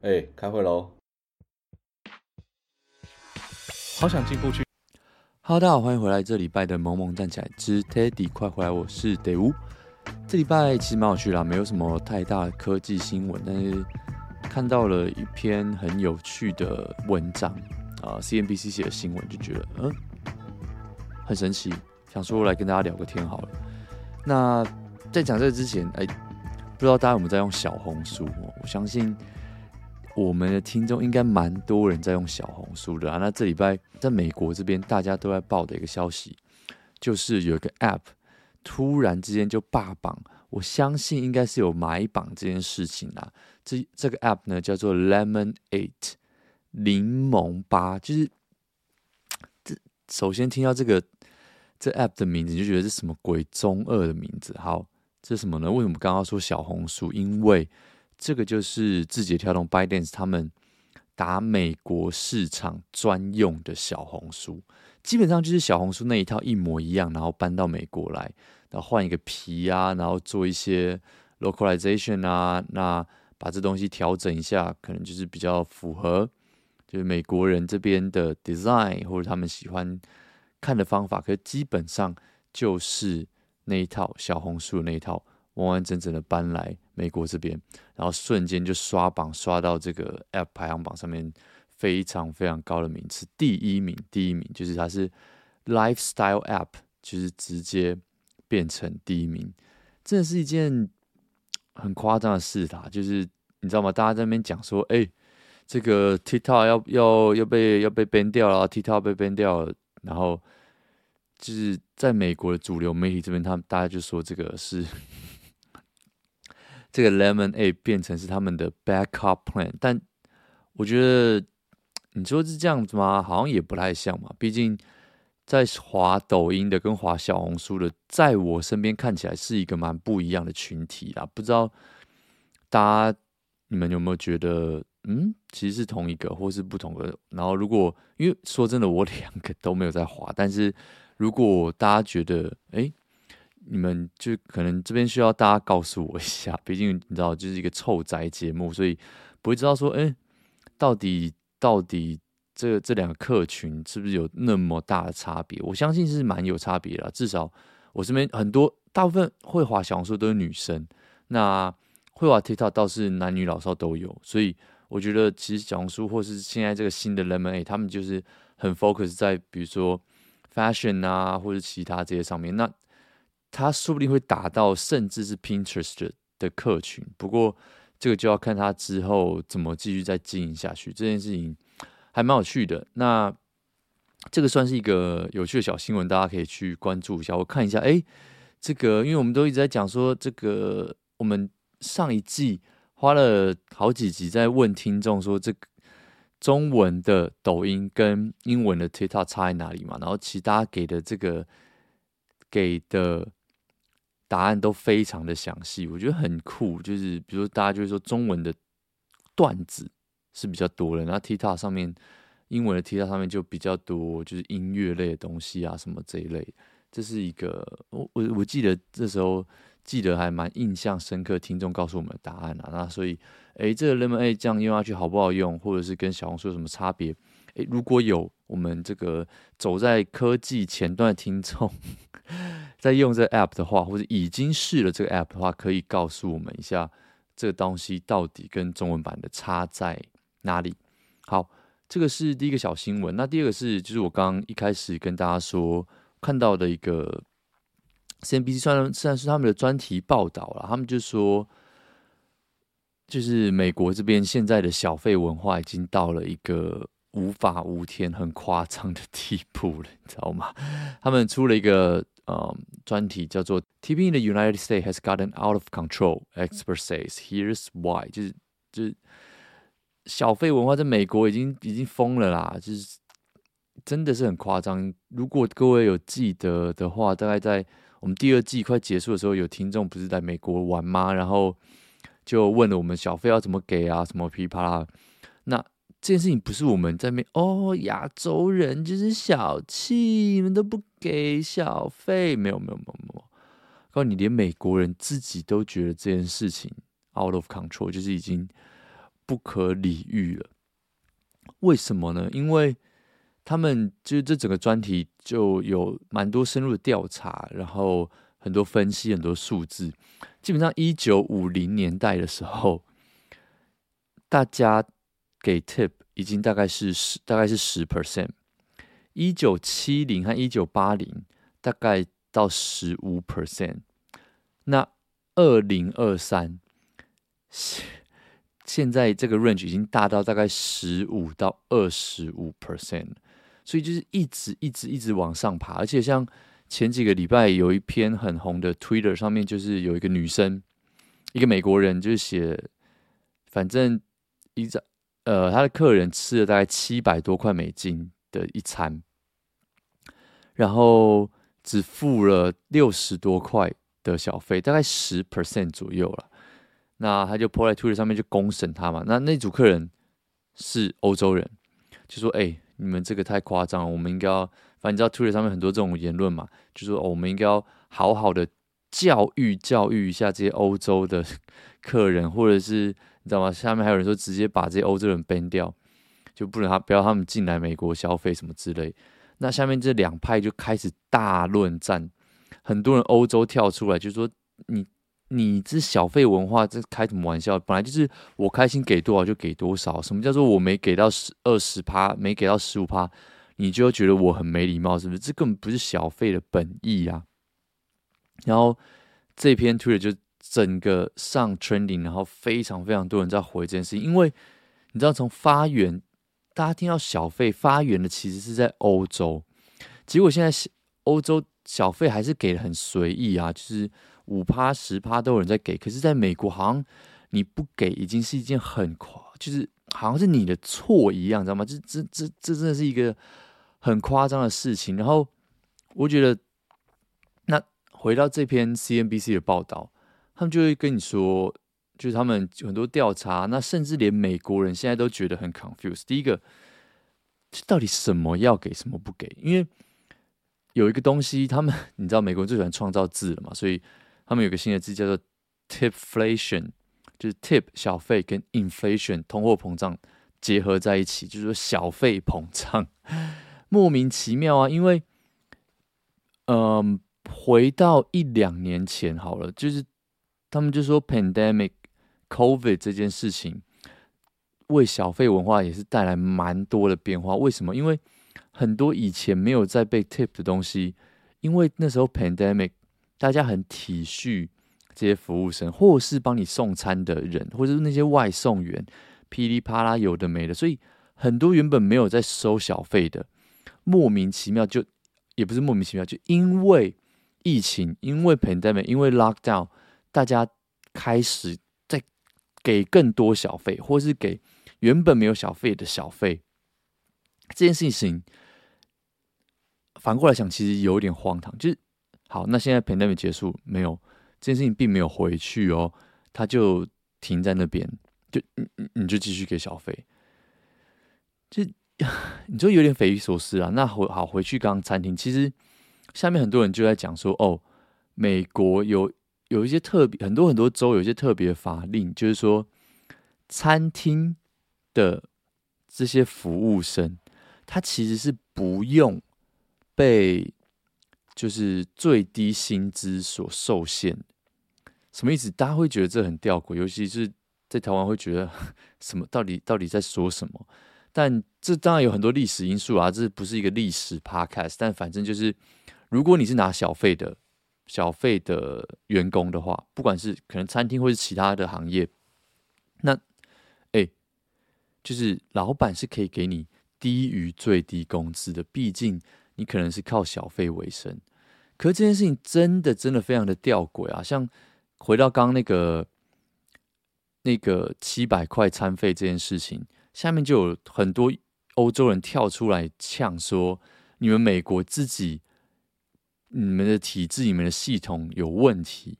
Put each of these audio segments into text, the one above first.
哎、欸，开会喽！好想进步去。Hello，大家好，欢迎回来。这礼拜的萌萌站起来之 Teddy，快回来！我是 Daewoo。这礼拜其实蛮有趣的，没有什么太大的科技新闻，但是看到了一篇很有趣的文章啊，CNBC 写的新闻，就觉得嗯很神奇，想说来跟大家聊个天好了。那在讲这之前，哎，不知道大家有没有在用小红书？我相信。我们的听众应该蛮多人在用小红书的啊。那这礼拜在美国这边，大家都在报的一个消息，就是有一个 App 突然之间就霸榜。我相信应该是有买榜这件事情啊。这这个 App 呢叫做 Lemon Eight，柠檬八。就是这首先听到这个这 App 的名字，就觉得是什么鬼中二的名字。好，这是什么呢？为什么刚刚说小红书？因为这个就是字节跳动 ByteDance 他们打美国市场专用的小红书，基本上就是小红书那一套一模一样，然后搬到美国来，然后换一个皮啊，然后做一些 localization 啊，那把这东西调整一下，可能就是比较符合就是美国人这边的 design 或者他们喜欢看的方法，可是基本上就是那一套小红书的那一套。完完整整的搬来美国这边，然后瞬间就刷榜，刷到这个 App 排行榜上面非常非常高的名次，第一名，第一名就是它是 Lifestyle App，就是直接变成第一名，这是一件很夸张的事啦。就是你知道吗？大家在那边讲说，哎，这个 TikTok 要要要被要被 ban 掉了，TikTok 被 ban 掉了，然后就是在美国的主流媒体这边，他们大家就说这个是。这个 Lemon A 变成是他们的 backup plan，但我觉得你说是这样子吗？好像也不太像嘛。毕竟在滑抖音的跟滑小红书的，在我身边看起来是一个蛮不一样的群体啦。不知道大家你们有没有觉得，嗯，其实是同一个，或是不同的？然后如果因为说真的，我两个都没有在滑，但是如果大家觉得，哎。你们就可能这边需要大家告诉我一下，毕竟你知道，就是一个臭宅节目，所以不会知道说，哎，到底到底这这两个客群是不是有那么大的差别？我相信是蛮有差别的，至少我身边很多大部分会滑小红书都是女生，那会滑 TikTok 倒是男女老少都有，所以我觉得其实小红书或是现在这个新的 Lemon A，他们就是很 focus 在比如说 fashion 啊，或者其他这些上面，那。他说不定会打到甚至是 Pinterest 的客群，不过这个就要看他之后怎么继续再经营下去。这件事情还蛮有趣的，那这个算是一个有趣的小新闻，大家可以去关注一下。我看一下，哎，这个因为我们都一直在讲说，这个我们上一季花了好几集在问听众说，这个中文的抖音跟英文的 TikTok 差在哪里嘛？然后其他给的这个给的。答案都非常的详细，我觉得很酷。就是比如，大家就是说中文的段子是比较多的，然后 TikTok 上面英文的 TikTok 上面就比较多，就是音乐类的东西啊什么这一类。这是一个我我我记得这时候记得还蛮印象深刻，听众告诉我们的答案啊。那所以，诶，这个 Lemon8 这样用下去好不好用，或者是跟小红书有什么差别？诶，如果有我们这个走在科技前端的听众。在用这 app 的话，或者已经试了这个 app 的话，可以告诉我们一下这个东西到底跟中文版的差在哪里。好，这个是第一个小新闻。那第二个是，就是我刚刚一开始跟大家说看到的一个 CNBC 算算是他们的专题报道了。他们就说，就是美国这边现在的小费文化已经到了一个无法无天、很夸张的地步了，你知道吗？他们出了一个。嗯，专题叫做 “TV in the United States has gotten out of control”。Expert says, "Here's why”，就是就是小费文化在美国已经已经疯了啦，就是真的是很夸张。如果各位有记得的话，大概在我们第二季快结束的时候，有听众不是在美国玩吗？然后就问了我们小费要怎么给啊，什么噼啪啦。那这件事情不是我们在面哦，亚洲人就是小气，你们都不给小费，没有没有没有没有，告诉你，连美国人自己都觉得这件事情 out of control，就是已经不可理喻了。为什么呢？因为他们就是这整个专题就有蛮多深入的调查，然后很多分析，很多数字。基本上，一九五零年代的时候，大家给 tip 已经大概是十，大概是十 percent。一九七零和一九八零大概到十五 percent。那二零二三现在这个 range 已经大到大概十五到二十五 percent，所以就是一直一直一直往上爬。而且像前几个礼拜有一篇很红的 Twitter 上面，就是有一个女生，一个美国人，就是写，反正一张呃，他的客人吃了大概七百多块美金的一餐，然后只付了六十多块的小费，大概十 percent 左右了。那他就 po 在 Twitter 上面就公审他嘛。那那组客人是欧洲人，就说：“哎、你们这个太夸张了，我们应该要……反正你知道 Twitter 上面很多这种言论嘛，就说、我们应该要好好的教育教育一下这些欧洲的 客人，或者是你知道吗？下面还有人说直接把这些欧洲人 ban 掉，就不能他不要他们进来美国消费什么之类。那下面这两派就开始大论战，很多人欧洲跳出来就说你。”你这小费文化，这开什么玩笑？本来就是我开心给多少就给多少。什么叫做我没给到十二十趴，没给到十五趴，你就觉得我很没礼貌，是不是？这根本不是小费的本意啊。然后这篇 Twitter 就整个上 trending，然后非常非常多人在回这件事情，因为你知道从发源，大家听到小费发源的其实是在欧洲，结果现在欧洲小费还是给的很随意啊，就是。五趴十趴都有人在给，可是在美国好像你不给已经是一件很夸，就是好像是你的错一样，知道吗？这这这这真的是一个很夸张的事情。然后我觉得，那回到这篇 CNBC 的报道，他们就会跟你说，就是他们很多调查，那甚至连美国人现在都觉得很 confused。第一个，这到底什么要给，什么不给？因为有一个东西，他们你知道，美国人最喜欢创造字了嘛，所以。他们有个新的字叫做 tipflation，就是 tip 小费跟 inflation 通货膨胀结合在一起，就是说小费膨胀，莫名其妙啊！因为，嗯，回到一两年前好了，就是他们就说 pandemic COVID 这件事情为小费文化也是带来蛮多的变化。为什么？因为很多以前没有在被 tip 的东西，因为那时候 pandemic。大家很体恤这些服务生，或是帮你送餐的人，或者是那些外送员，噼里啪啦有的没的，所以很多原本没有在收小费的，莫名其妙就也不是莫名其妙，就因为疫情，因为 pandemic，因为 lockdown，大家开始在给更多小费，或是给原本没有小费的小费。这件事情反过来想，其实有点荒唐，就是。好，那现在 pandemic 结束没有？这件事情并没有回去哦，他就停在那边，就你你你就继续给小费，就 你就有点匪夷所思啊。那回好回去刚餐厅，其实下面很多人就在讲说，哦，美国有有一些特别，很多很多州有一些特别法令，就是说餐厅的这些服务生，他其实是不用被。就是最低薪资所受限，什么意思？大家会觉得这很吊诡，尤其是在台湾会觉得 什么？到底到底在说什么？但这当然有很多历史因素啊，这不是一个历史 podcast。但反正就是，如果你是拿小费的小费的员工的话，不管是可能餐厅或是其他的行业，那哎，就是老板是可以给你低于最低工资的，毕竟。你可能是靠小费为生，可是这件事情真的真的非常的吊诡啊！像回到刚刚那个那个七百块餐费这件事情，下面就有很多欧洲人跳出来呛说：“你们美国自己，你们的体制、你们的系统有问题。”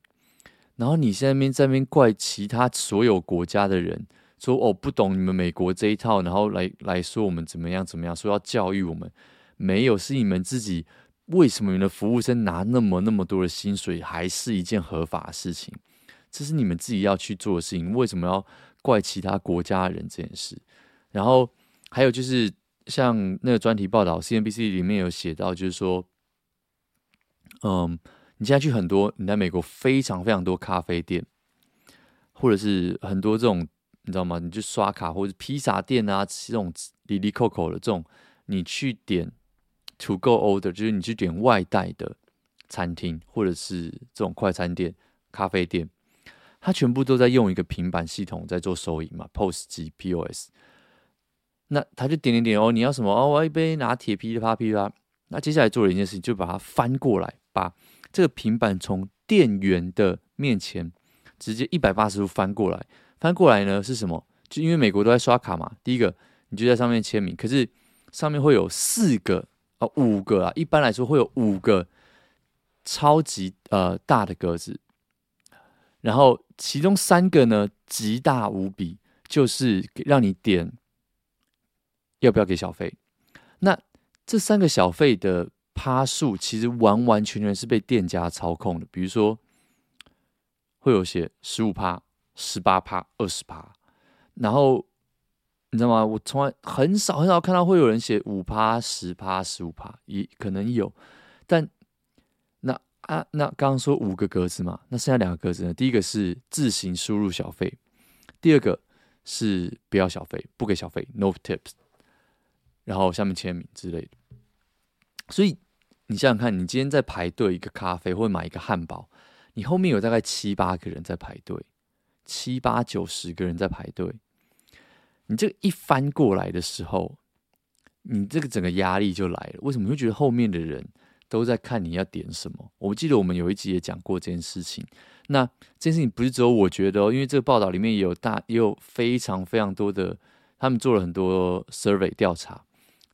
然后你现在面在那边怪其他所有国家的人，说：“哦，不懂你们美国这一套，然后来来说我们怎么样怎么样，说要教育我们。”没有，是你们自己。为什么你的服务生拿那么那么多的薪水，还是一件合法的事情？这是你们自己要去做的事情。为什么要怪其他国家的人这件事。然后还有就是像那个专题报道，CNBC 里面有写到，就是说，嗯，你现在去很多你在美国非常非常多咖啡店，或者是很多这种你知道吗？你就刷卡或者披萨店啊，这种里里扣扣的这种，你去点 to go order，就是你去点外带的餐厅或者是这种快餐店、咖啡店，它全部都在用一个平板系统在做收银嘛，POS 机 POS。那他就点点点哦，你要什么哦？我要一杯拿铁，噼里啪噼里啪。那接下来做了一件事情，就把它翻过来，把这个平板从店员的面前直接一百八十度翻过来。翻过来呢是什么？就因为美国都在刷卡嘛。第一个，你就在上面签名，可是上面会有四个啊、五个啊，一般来说会有五个超级呃大的格子，然后其中三个呢极大无比，就是让你点。要不要给小费？那这三个小费的趴数，其实完完全全是被店家操控的。比如说，会有写十五趴、十八趴、二十趴，然后你知道吗？我从来很少很少看到会有人写五趴、十趴、十五趴，也可能有，但那啊，那刚刚说五个格子嘛，那剩下两个格子呢？第一个是自行输入小费，第二个是不要小费，不给小费，no tips。然后下面签名之类的，所以你想想看，你今天在排队一个咖啡或者买一个汉堡，你后面有大概七八个人在排队，七八九十个人在排队，你这一翻过来的时候，你这个整个压力就来了。为什么会觉得后面的人都在看你要点什么？我记得我们有一集也讲过这件事情。那这件事情不是只有我觉得哦，因为这个报道里面也有大也有非常非常多的，他们做了很多 survey 调查。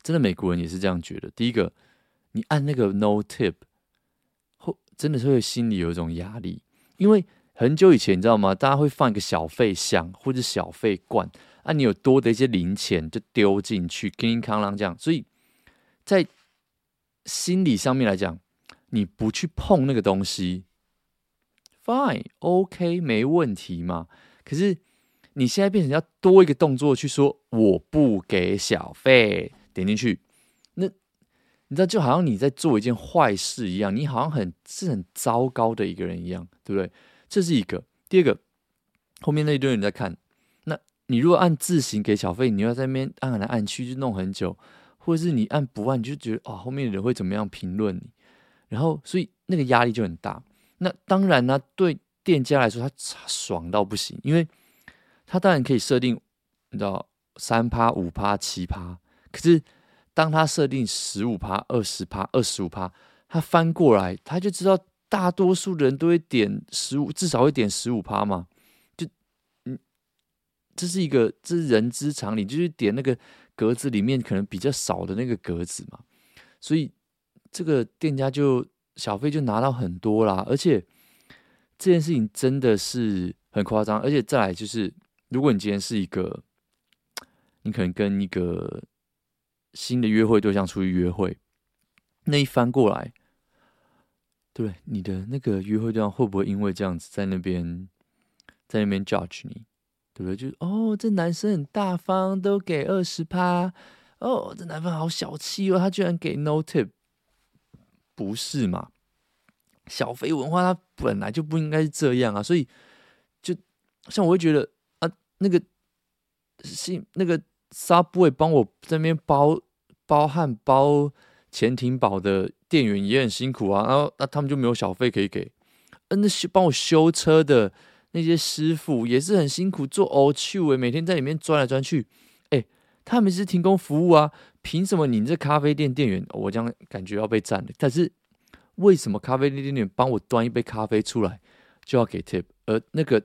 真的，美国人也是这样觉得。第一个，你按那个 no tip，后真的是会心里有一种压力，因为很久以前你知道吗？大家会放一个小费箱或者小费罐，啊，你有多的一些零钱就丢进去，叮叮哐啷这样。所以在心理上面来讲，你不去碰那个东西，fine，OK，没问题嘛。可是你现在变成要多一个动作去说我不给小费。点进去，你知道就好像你在做一件坏事一样，你好像很是很糟糕的一个人一样，对不对？这是一个。第二个，后面那一堆人在看，那你如果按自行给小费，你要在那边按来按去就弄很久，或者是你按不按，你就觉得哦，后面的人会怎么样评论你？然后所以那个压力就很大。那当然呢，对店家来说，他爽到不行，因为他当然可以设定，你知道三趴、五趴、七趴。可是，当他设定十五趴、二十趴、二十五趴，他翻过来，他就知道大多数人都会点十五，至少会点十五趴嘛。就，嗯，这是一个，这是人之常理，就是点那个格子里面可能比较少的那个格子嘛。所以，这个店家就小费就拿到很多啦。而且，这件事情真的是很夸张。而且再来就是，如果你今天是一个，你可能跟一个。新的约会对象出去约会，那一翻过来，对你的那个约会对象会不会因为这样子在那边，在那边 judge 你，对不对？就哦，这男生很大方，都给二十趴，哦，这男生好小气哦，他居然给 no tip，不是嘛？小费文化它本来就不应该是这样啊，所以就像我会觉得啊，那个是那个。Subway 帮我这边包包汉包潜艇堡的店员也很辛苦啊，然后那他们就没有小费可以给。嗯，那修帮我修车的那些师傅也是很辛苦，做 all show 每天在里面钻来钻去。哎，他们是提供服务啊，凭什么你这咖啡店店员我这样感觉要被占了？但是为什么咖啡店店员帮我端一杯咖啡出来就要给 tip，而那个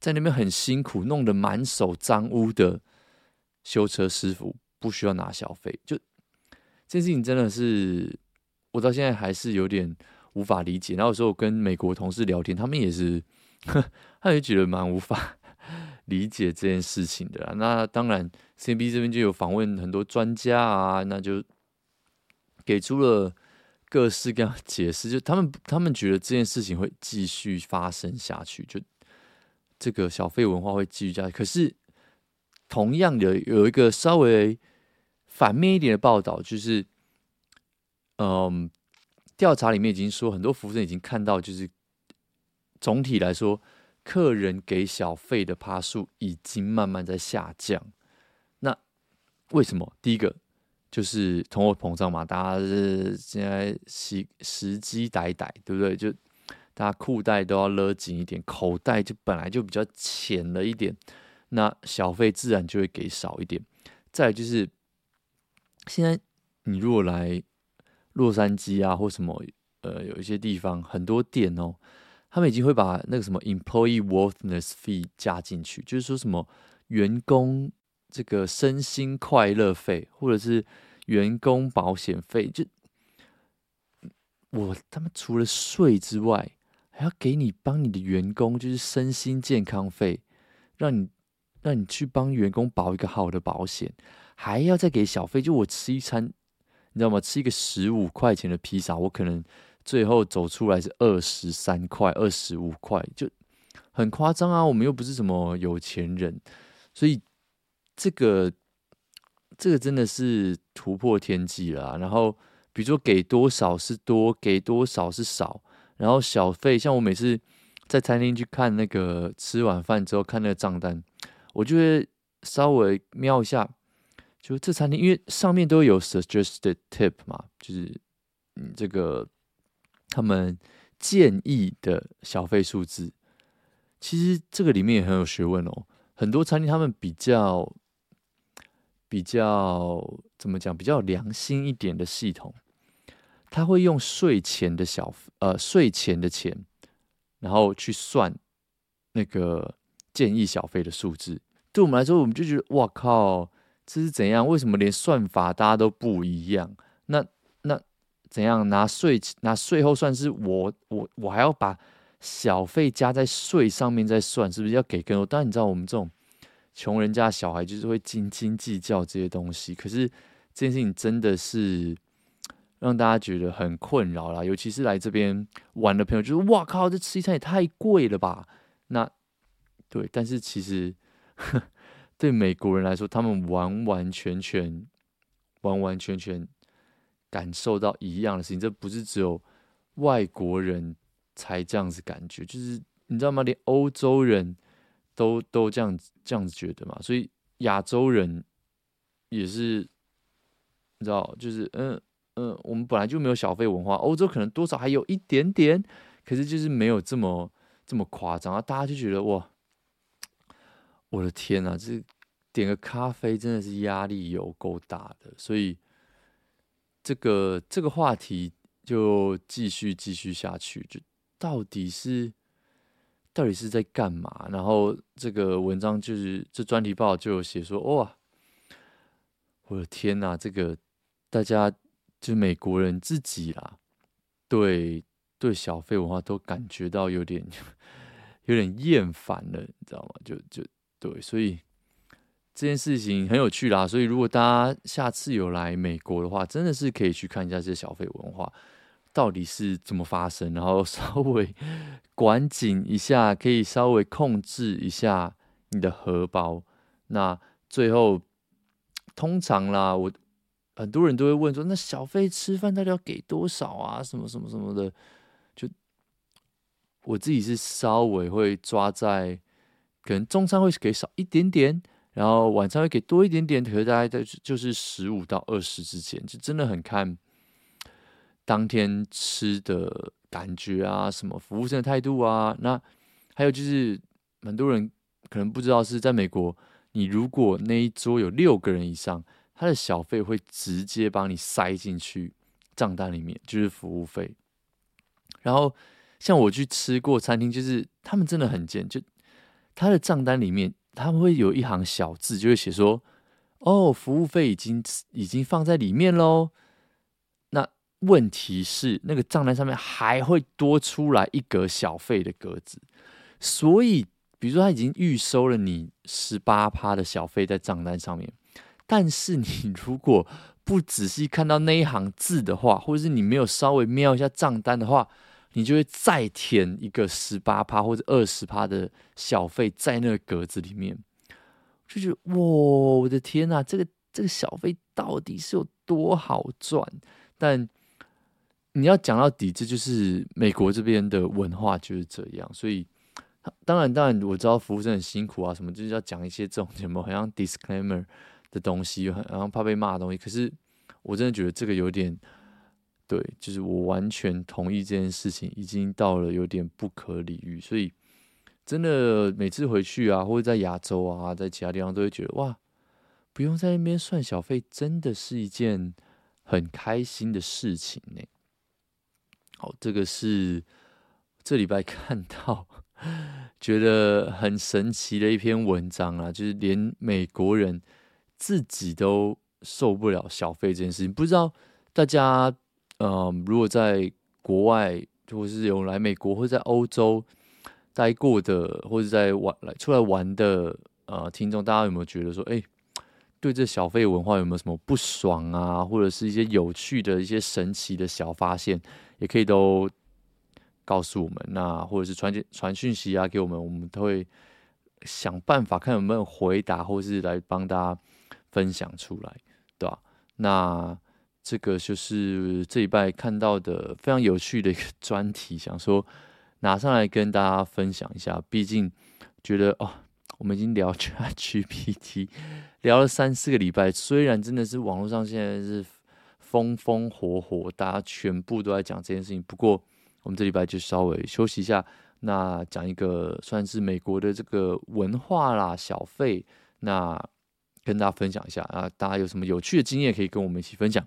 在那边很辛苦弄得满手脏污的？修车师傅不需要拿小费，就这件事情真的是我到现在还是有点无法理解。然后有时候跟美国同事聊天，他们也是，他也觉得蛮无法 理解这件事情的啦。那当然，CNB 这边就有访问很多专家啊，那就给出了各式各样的解释。就他们他们觉得这件事情会继续发生下去，就这个小费文化会继续下去。可是同样的有一个稍微反面一点的报道，就是，嗯，调查里面已经说，很多服务生已经看到，就是总体来说，客人给小费的趴数已经慢慢在下降。那为什么？第一个就是通货膨胀嘛，大家是现在时时机歹歹，对不对？就大家裤带都要勒紧一点，口袋就本来就比较浅了一点。那小费自然就会给少一点。再就是，现在你如果来洛杉矶啊，或什么呃，有一些地方很多店哦，他们已经会把那个什么 employee worthiness fee 加进去，就是说什么员工这个身心快乐费，或者是员工保险费，就我他们除了税之外，还要给你帮你的员工就是身心健康费，让你。让你去帮员工保一个好的保险，还要再给小费。就我吃一餐，你知道吗？吃一个十五块钱的披萨，我可能最后走出来是二十三块、二十五块，就很夸张啊！我们又不是什么有钱人，所以这个这个真的是突破天际了。然后比如说给多少是多，给多少是少，然后小费，像我每次在餐厅去看那个吃完饭之后看那个账单。我就会稍微瞄一下，就这餐厅，因为上面都有 suggested tip 嘛，就是嗯，这个他们建议的小费数字。其实这个里面也很有学问哦。很多餐厅他们比较比较怎么讲，比较良心一点的系统，他会用税前的小呃税前的钱，然后去算那个。建议小费的数字，对我们来说，我们就觉得哇靠，这是怎样？为什么连算法大家都不一样？那那怎样拿税拿税后算是我我我还要把小费加在税上面再算，是不是要给更多？当然你知道我们这种穷人家小孩就是会斤斤计较这些东西，可是这件事情真的是让大家觉得很困扰啦。尤其是来这边玩的朋友，就是哇靠，这吃一餐也太贵了吧？那。对，但是其实呵对美国人来说，他们完完全全、完完全全感受到一样的事情。这不是只有外国人才这样子感觉，就是你知道吗？连欧洲人都都这样子这样子觉得嘛。所以亚洲人也是，你知道，就是嗯嗯，我们本来就没有小费文化，欧洲可能多少还有一点点，可是就是没有这么这么夸张啊。大家就觉得哇。我的天呐，这点个咖啡真的是压力有够大的，所以这个这个话题就继续继续下去，就到底是到底是在干嘛？然后这个文章就是这专题报就有写说，哇，我的天呐，这个大家就美国人自己啦，对对小费文化都感觉到有点 有点厌烦了，你知道吗？就就。对，所以这件事情很有趣啦。所以如果大家下次有来美国的话，真的是可以去看一下这些小费文化到底是怎么发生，然后 稍微管紧一下，可以稍微控制一下你的荷包。那最后，通常啦，我很多人都会问说，那小费吃饭到底要给多少啊？什么什么什么的，就我自己是稍微会抓在。可能中餐会给少一点点，然后晚餐会给多一点点，可是大概在就是十五到二十之间，就真的很看当天吃的感觉啊，什么服务生的态度啊。那还有就是很多人可能不知道是在美国，你如果那一桌有六个人以上，他的小费会直接帮你塞进去账单里面，就是服务费。然后像我去吃过餐厅，就是他们真的很贱，就。他的账单里面，他们会有一行小字，就会写说：“哦，服务费已经已经放在里面喽。”那问题是，那个账单上面还会多出来一格小费的格子。所以，比如说他已经预收了你十八趴的小费在账单上面，但是你如果不仔细看到那一行字的话，或者是你没有稍微瞄一下账单的话，你就会再填一个十八趴或者二十趴的小费在那个格子里面，就觉得哇，我的天呐，这个这个小费到底是有多好赚？但你要讲到底，这就是美国这边的文化就是这样。所以，当然，当然我知道服务生很辛苦啊，什么就是要讲一些这种什么好像 disclaimer 的东西，很然后怕被骂的东西。可是我真的觉得这个有点对，就是我完全同意这件事情，已经到了有点不可理喻。所以。真的每次回去啊，或者在亚洲啊，在其他地方都会觉得哇，不用在那边算小费，真的是一件很开心的事情呢。好，这个是这礼拜 看到觉得很神奇的一篇文章啊，就是连美国人自己都受不了小费这件事情。不知道大家，嗯、呃，如果在国外，或是有来美国或者在欧洲。待过的或者在玩来出来玩的呃听众，大家有没有觉得说，哎、对这小费文化有没有什么不爽啊，或者是一些有趣的一些神奇的小发现，也可以都告诉我们，那或者是传传讯息啊给我们，我们都会想办法看有没有回答，或是来帮大家分享出来，对吧？那这个就是这礼拜看到的非常有趣的一个 专题，想说。拿上来跟大家分享一下，毕竟觉得哦，我们已经聊 ChatGPT 聊了三四个礼拜，虽然真的是网络上现在是风风火火，大家全部都在讲这件事情，不过我们这礼拜就稍微休息一下，那讲一个算是美国的这个文化啦，小费，那跟大家分享一下啊，大家有什么有趣的经验可以跟我们一起分享。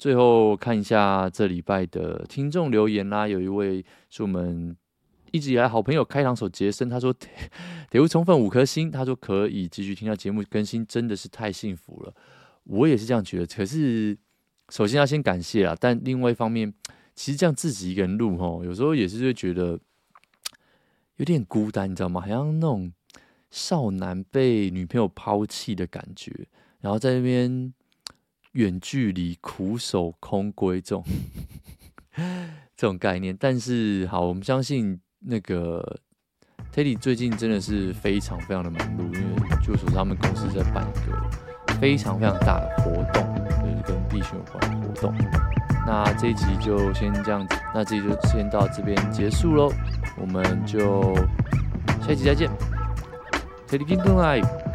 最后看一下这礼拜的听众留言啦，有一位是我们。一直以来，好朋友开膛手杰森他说：“ 铁屋充分五颗星。”他说：“可以继续听到节目更新，真的是太幸福了。”我也是这样觉得。可是，首先要先感谢啊，但另外一方面，其实这样自己一个人录吼，有时候也是会觉得有点孤单，你知道吗？好像那种少男被女朋友抛弃的感觉，然后在那边远距离苦守空闺这种这种概念。但是，好，我们相信。那个 Teddy 最近真的是非常非常的忙碌，因为据我所知，他们公司在办一个非常非常大的活动，就是跟币圈有关的活动。那这一集就先这样子，那这集就先到这边结束喽，我们就下一集再见，Teddy Kingdom Live。